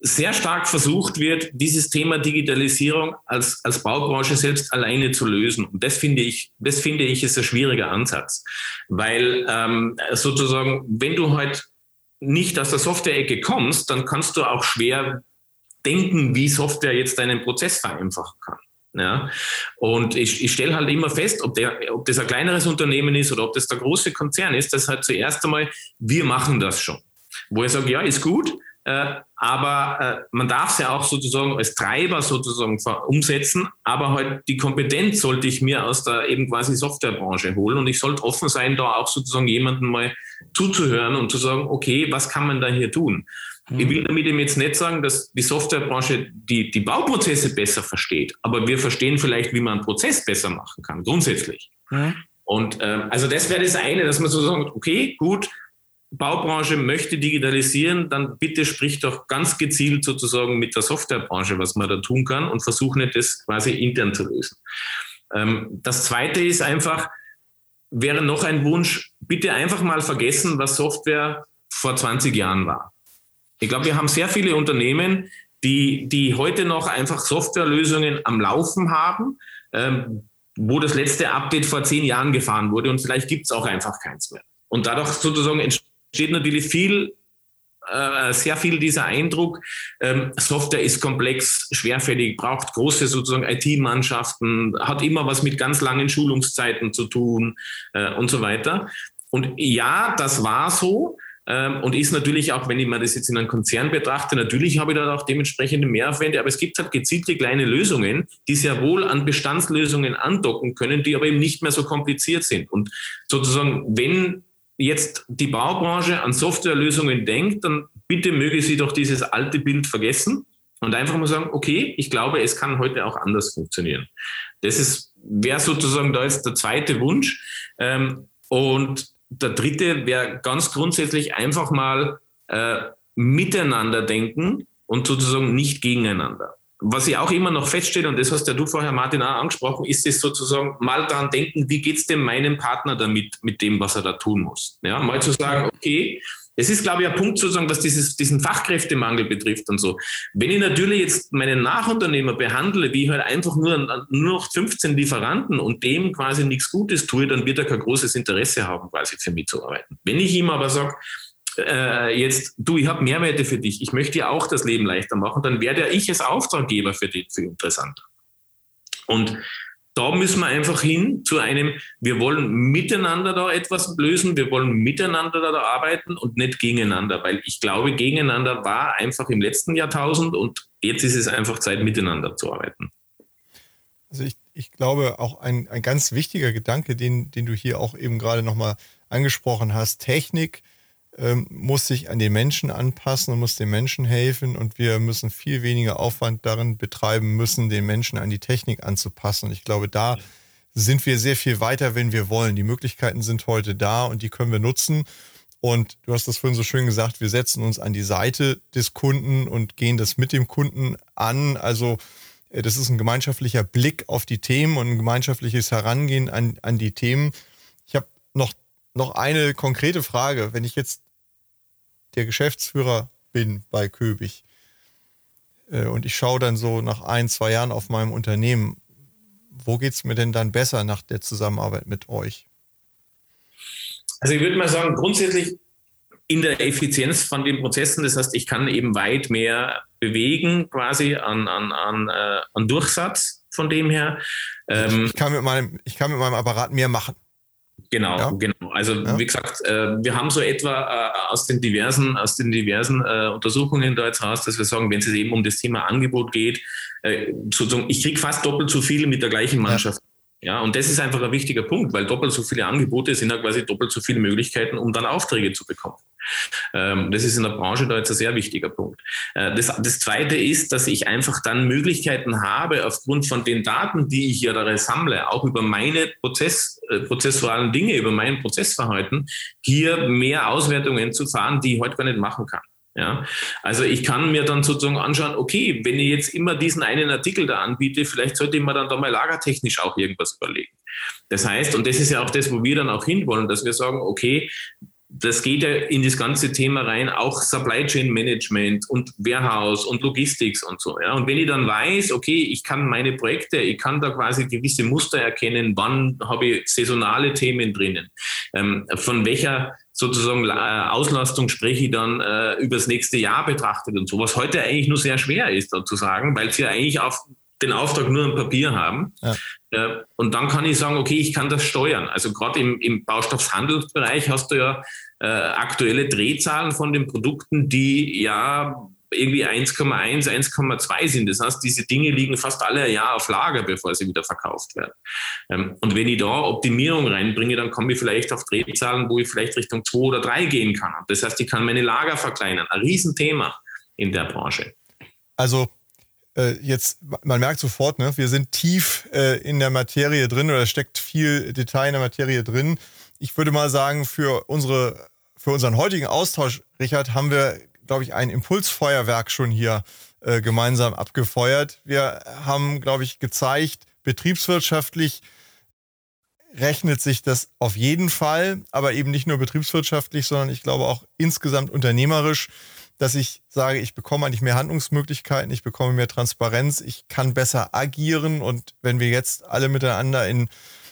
S3: sehr stark versucht wird, dieses Thema Digitalisierung als, als Baubranche selbst alleine zu lösen. Und das finde ich, das finde ich ist ein schwieriger Ansatz. Weil ähm, sozusagen, wenn du halt nicht aus der Software-Ecke kommst, dann kannst du auch schwer denken, wie Software jetzt deinen Prozess vereinfachen kann. Ja, und ich, ich stelle halt immer fest, ob, der, ob das ein kleineres Unternehmen ist oder ob das der große Konzern ist, dass halt zuerst einmal, wir machen das schon. Wo ich sage, ja, ist gut, aber äh, man darf es ja auch sozusagen als Treiber sozusagen umsetzen, aber halt die Kompetenz sollte ich mir aus der eben quasi Softwarebranche holen und ich sollte offen sein, da auch sozusagen jemanden mal zuzuhören und zu sagen, okay, was kann man da hier tun? Ich will damit eben jetzt nicht sagen, dass die Softwarebranche die, die Bauprozesse besser versteht, aber wir verstehen vielleicht, wie man einen Prozess besser machen kann, grundsätzlich. Mhm. Und ähm, also das wäre das eine, dass man so sagt, okay, gut, Baubranche möchte digitalisieren, dann bitte sprich doch ganz gezielt sozusagen mit der Softwarebranche, was man da tun kann und versuche nicht das quasi intern zu lösen. Ähm, das zweite ist einfach, wäre noch ein Wunsch, bitte einfach mal vergessen, was Software vor 20 Jahren war. Ich glaube, wir haben sehr viele Unternehmen, die, die heute noch einfach Softwarelösungen am Laufen haben, ähm, wo das letzte Update vor zehn Jahren gefahren wurde und vielleicht gibt es auch einfach keins mehr. Und dadurch sozusagen entsteht natürlich viel, äh, sehr viel dieser Eindruck, ähm, Software ist komplex, schwerfällig, braucht große sozusagen IT-Mannschaften, hat immer was mit ganz langen Schulungszeiten zu tun äh, und so weiter. Und ja, das war so. Ähm, und ist natürlich auch, wenn ich mir das jetzt in einem Konzern betrachte, natürlich habe ich da auch dementsprechende Mehraufwände, aber es gibt halt gezielte kleine Lösungen, die sehr wohl an Bestandslösungen andocken können, die aber eben nicht mehr so kompliziert sind. Und sozusagen, wenn jetzt die Baubranche an Softwarelösungen denkt, dann bitte möge sie doch dieses alte Bild vergessen und einfach mal sagen, okay, ich glaube, es kann heute auch anders funktionieren. Das wäre sozusagen da jetzt der zweite Wunsch. Ähm, und der dritte wäre ganz grundsätzlich einfach mal äh, miteinander denken und sozusagen nicht gegeneinander. Was ich auch immer noch feststelle, und das hast ja du vorher, Martin, auch angesprochen, ist es sozusagen mal daran denken, wie geht es dem meinem Partner damit, mit dem, was er da tun muss. Ja, mal zu sagen, okay, es ist, glaube ich, ein Punkt sozusagen, was dieses, diesen Fachkräftemangel betrifft und so. Wenn ich natürlich jetzt meinen Nachunternehmer behandle, wie ich halt einfach nur, nur noch 15 Lieferanten und dem quasi nichts Gutes tue, dann wird er kein großes Interesse haben, quasi für mich zu arbeiten. Wenn ich ihm aber sage, äh, jetzt, du, ich habe Mehrwerte für dich, ich möchte dir auch das Leben leichter machen, dann werde ich als Auftraggeber für dich für interessant. Und da müssen wir einfach hin zu einem, wir wollen miteinander da etwas lösen, wir wollen miteinander da arbeiten und nicht gegeneinander, weil ich glaube, gegeneinander war einfach im letzten Jahrtausend und jetzt ist es einfach Zeit, miteinander zu arbeiten.
S1: Also ich, ich glaube, auch ein, ein ganz wichtiger Gedanke, den, den du hier auch eben gerade nochmal angesprochen hast, Technik ähm, muss sich an den Menschen anpassen und muss den Menschen helfen und wir müssen viel weniger Aufwand darin betreiben müssen, den Menschen an die Technik anzupassen. Und ich glaube, da sind wir sehr viel weiter, wenn wir wollen. Die Möglichkeiten sind heute da und die können wir nutzen. Und du hast das vorhin so schön gesagt, wir setzen uns an die Seite des Kunden und gehen das mit dem Kunden an. Also äh, das ist ein gemeinschaftlicher Blick auf die Themen und ein gemeinschaftliches Herangehen an, an die Themen. Ich habe noch noch eine konkrete Frage. Wenn ich jetzt der Geschäftsführer bin bei Köbig äh, und ich schaue dann so nach ein, zwei Jahren auf meinem Unternehmen, wo geht es mir denn dann besser nach der Zusammenarbeit mit euch?
S3: Also ich würde mal sagen, grundsätzlich in der Effizienz von den Prozessen, das heißt, ich kann eben weit mehr bewegen quasi an, an, an, äh, an Durchsatz von dem her.
S1: Ähm, ich, kann mit meinem, ich kann mit meinem Apparat mehr machen.
S3: Genau, ja. genau. Also ja. wie gesagt, äh, wir haben so etwa äh, aus den diversen, aus den diversen äh, Untersuchungen da jetzt raus, dass wir sagen, wenn es eben um das Thema Angebot geht, sozusagen, ich kriege fast doppelt so viel mit der gleichen Mannschaft. Ja. und das ist einfach ein wichtiger Punkt, weil doppelt so viele Angebote sind ja quasi doppelt so viele Möglichkeiten, um dann Aufträge zu bekommen. Ähm, das ist in der Branche da jetzt ein sehr wichtiger Punkt. Äh, das, das Zweite ist, dass ich einfach dann Möglichkeiten habe, aufgrund von den Daten, die ich ja da sammle, auch über meine Prozess, äh, prozessualen Dinge, über mein Prozessverhalten, hier mehr Auswertungen zu fahren, die ich heute gar nicht machen kann. Ja, also ich kann mir dann sozusagen anschauen, okay, wenn ich jetzt immer diesen einen Artikel da anbiete, vielleicht sollte ich mir dann da mal lagertechnisch auch irgendwas überlegen. Das heißt, und das ist ja auch das, wo wir dann auch hinwollen, dass wir sagen, okay, das geht ja in das ganze Thema rein, auch Supply Chain Management und Warehouse und Logistics und so. Ja. Und wenn ich dann weiß, okay, ich kann meine Projekte, ich kann da quasi gewisse Muster erkennen, wann habe ich saisonale Themen drinnen, ähm, von welcher sozusagen äh, Auslastung spreche ich dann äh, übers nächste Jahr betrachtet und so, was heute eigentlich nur sehr schwer ist, da zu sagen, weil sie ja eigentlich auf den Auftrag nur im Papier haben. Ja. Äh, und dann kann ich sagen, okay, ich kann das steuern. Also gerade im, im Baustoffhandelsbereich hast du ja äh, aktuelle Drehzahlen von den Produkten, die ja irgendwie 1,1, 1,2 sind. Das heißt, diese Dinge liegen fast alle ein Jahr auf Lager, bevor sie wieder verkauft werden. Ähm, und wenn ich da Optimierung reinbringe, dann komme ich vielleicht auf Drehzahlen, wo ich vielleicht Richtung 2 oder 3 gehen kann. Das heißt, ich kann meine Lager verkleinern. Ein Riesenthema in der Branche.
S1: Also äh, jetzt, man merkt sofort, ne, wir sind tief äh, in der Materie drin oder steckt viel Detail in der Materie drin. Ich würde mal sagen, für, unsere, für unseren heutigen Austausch, Richard, haben wir, glaube ich, ein Impulsfeuerwerk schon hier äh, gemeinsam abgefeuert. Wir haben, glaube ich, gezeigt, betriebswirtschaftlich rechnet sich das auf jeden Fall, aber eben nicht nur betriebswirtschaftlich, sondern ich glaube auch insgesamt unternehmerisch dass ich sage, ich bekomme eigentlich mehr Handlungsmöglichkeiten, ich bekomme mehr Transparenz, ich kann besser agieren und wenn wir jetzt alle miteinander in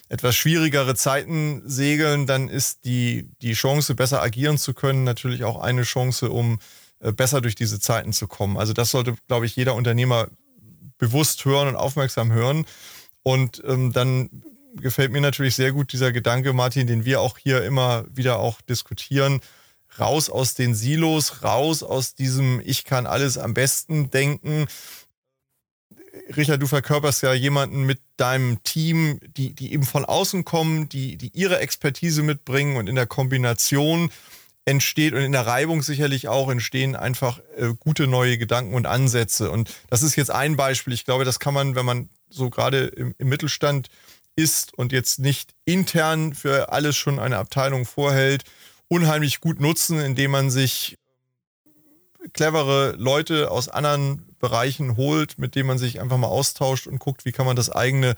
S1: etwas schwierigere Zeiten segeln, dann ist die, die Chance, besser agieren zu können, natürlich auch eine Chance, um besser durch diese Zeiten zu kommen. Also das sollte, glaube ich, jeder Unternehmer bewusst hören und aufmerksam hören. Und ähm, dann gefällt mir natürlich sehr gut dieser Gedanke, Martin, den wir auch hier immer wieder auch diskutieren. Raus aus den Silos, raus aus diesem Ich kann alles am besten denken. Richard, du verkörperst ja jemanden mit deinem Team, die, die eben von außen kommen, die, die ihre Expertise mitbringen und in der Kombination entsteht und in der Reibung sicherlich auch entstehen einfach äh, gute neue Gedanken und Ansätze. Und das ist jetzt ein Beispiel. Ich glaube, das kann man, wenn man so gerade im, im Mittelstand ist und jetzt nicht intern für alles schon eine Abteilung vorhält, unheimlich gut nutzen, indem man sich clevere Leute aus anderen Bereichen holt, mit denen man sich einfach mal austauscht und guckt, wie kann man das eigene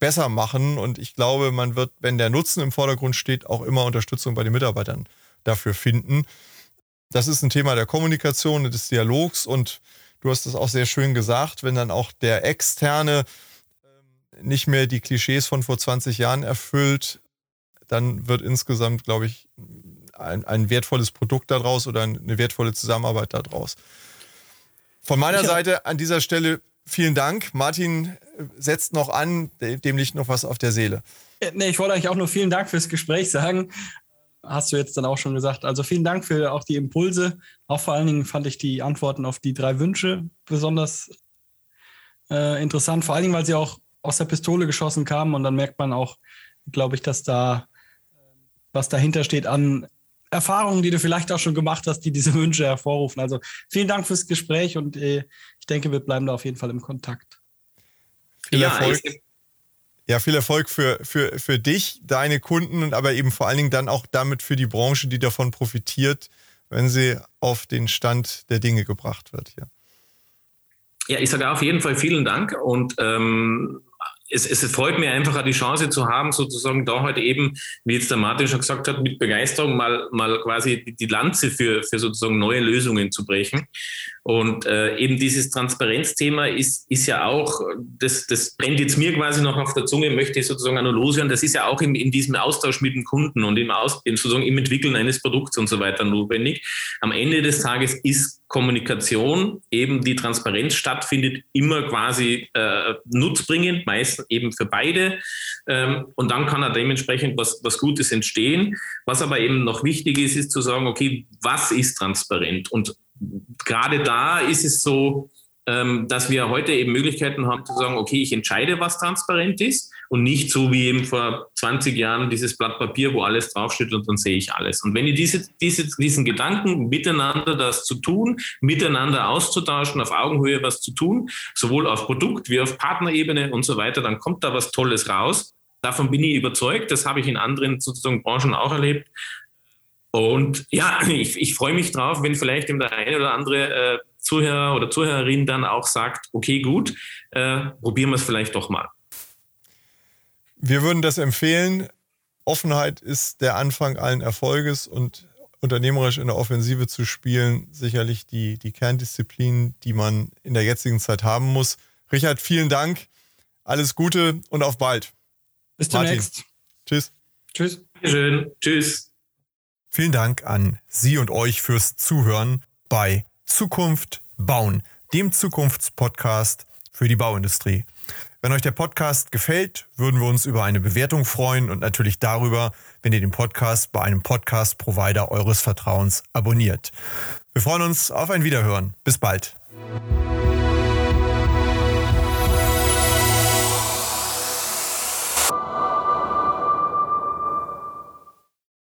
S1: besser machen. Und ich glaube, man wird, wenn der Nutzen im Vordergrund steht, auch immer Unterstützung bei den Mitarbeitern dafür finden. Das ist ein Thema der Kommunikation, des Dialogs und du hast es auch sehr schön gesagt, wenn dann auch der Externe nicht mehr die Klischees von vor 20 Jahren erfüllt, dann wird insgesamt, glaube ich, ein, ein wertvolles Produkt daraus oder eine wertvolle Zusammenarbeit daraus. Von meiner ja. Seite an dieser Stelle vielen Dank. Martin setzt noch an, dem liegt noch was auf der Seele.
S2: Nee, ich wollte euch auch nur vielen Dank fürs Gespräch sagen. Hast du jetzt dann auch schon gesagt. Also vielen Dank für auch die Impulse. Auch vor allen Dingen fand ich die Antworten auf die drei Wünsche besonders äh, interessant. Vor allen Dingen, weil sie auch aus der Pistole geschossen kamen und dann merkt man auch, glaube ich, dass da was dahinter steht an Erfahrungen, die du vielleicht auch schon gemacht hast, die diese Wünsche hervorrufen. Also vielen Dank fürs Gespräch und äh, ich denke, wir bleiben da auf jeden Fall im Kontakt.
S1: Viel ja, Erfolg. Ja, viel Erfolg für, für, für dich, deine Kunden und aber eben vor allen Dingen dann auch damit für die Branche, die davon profitiert, wenn sie auf den Stand der Dinge gebracht wird. Ja,
S3: ja ich sage auf jeden Fall vielen Dank und ähm, es, es freut mir einfach, die Chance zu haben, sozusagen da heute eben, wie jetzt der Martin schon gesagt hat, mit Begeisterung mal, mal quasi die Lanze für, für sozusagen neue Lösungen zu brechen. Und äh, eben dieses Transparenzthema ist, ist ja auch, das, das brennt jetzt mir quasi noch auf der Zunge, möchte ich sozusagen auch noch loswerden, das ist ja auch in, in diesem Austausch mit dem Kunden und im, Aus, sozusagen im Entwickeln eines Produkts und so weiter notwendig. Am Ende des Tages ist Kommunikation, eben die Transparenz stattfindet, immer quasi äh, nutzbringend, meistens eben für beide. Ähm, und dann kann da dementsprechend was, was Gutes entstehen. Was aber eben noch wichtig ist, ist zu sagen, okay, was ist transparent? Und gerade da ist es so, ähm, dass wir heute eben Möglichkeiten haben zu sagen, okay, ich entscheide, was transparent ist und nicht so wie eben vor 20 Jahren dieses Blatt Papier, wo alles draufsteht und dann sehe ich alles. Und wenn ihr diese, diese, diesen Gedanken miteinander das zu tun, miteinander auszutauschen, auf Augenhöhe was zu tun, sowohl auf Produkt wie auf Partnerebene und so weiter, dann kommt da was Tolles raus. Davon bin ich überzeugt. Das habe ich in anderen sozusagen Branchen auch erlebt. Und ja, ich, ich freue mich drauf, wenn vielleicht der eine oder andere äh, Zuhörer oder Zuhörerin dann auch sagt, okay, gut, äh, probieren wir es vielleicht doch mal.
S1: Wir würden das empfehlen. Offenheit ist der Anfang allen Erfolges und unternehmerisch in der Offensive zu spielen, sicherlich die, die Kerndisziplin, die man in der jetzigen Zeit haben muss. Richard, vielen Dank. Alles Gute und auf bald.
S2: Bis demnächst.
S1: Tschüss.
S3: Tschüss. Schön. Tschüss.
S1: Vielen Dank an Sie und euch fürs Zuhören bei Zukunft bauen, dem Zukunftspodcast für die Bauindustrie. Wenn euch der Podcast gefällt, würden wir uns über eine Bewertung freuen und natürlich darüber, wenn ihr den Podcast bei einem Podcast-Provider eures Vertrauens abonniert. Wir freuen uns auf ein Wiederhören. Bis bald.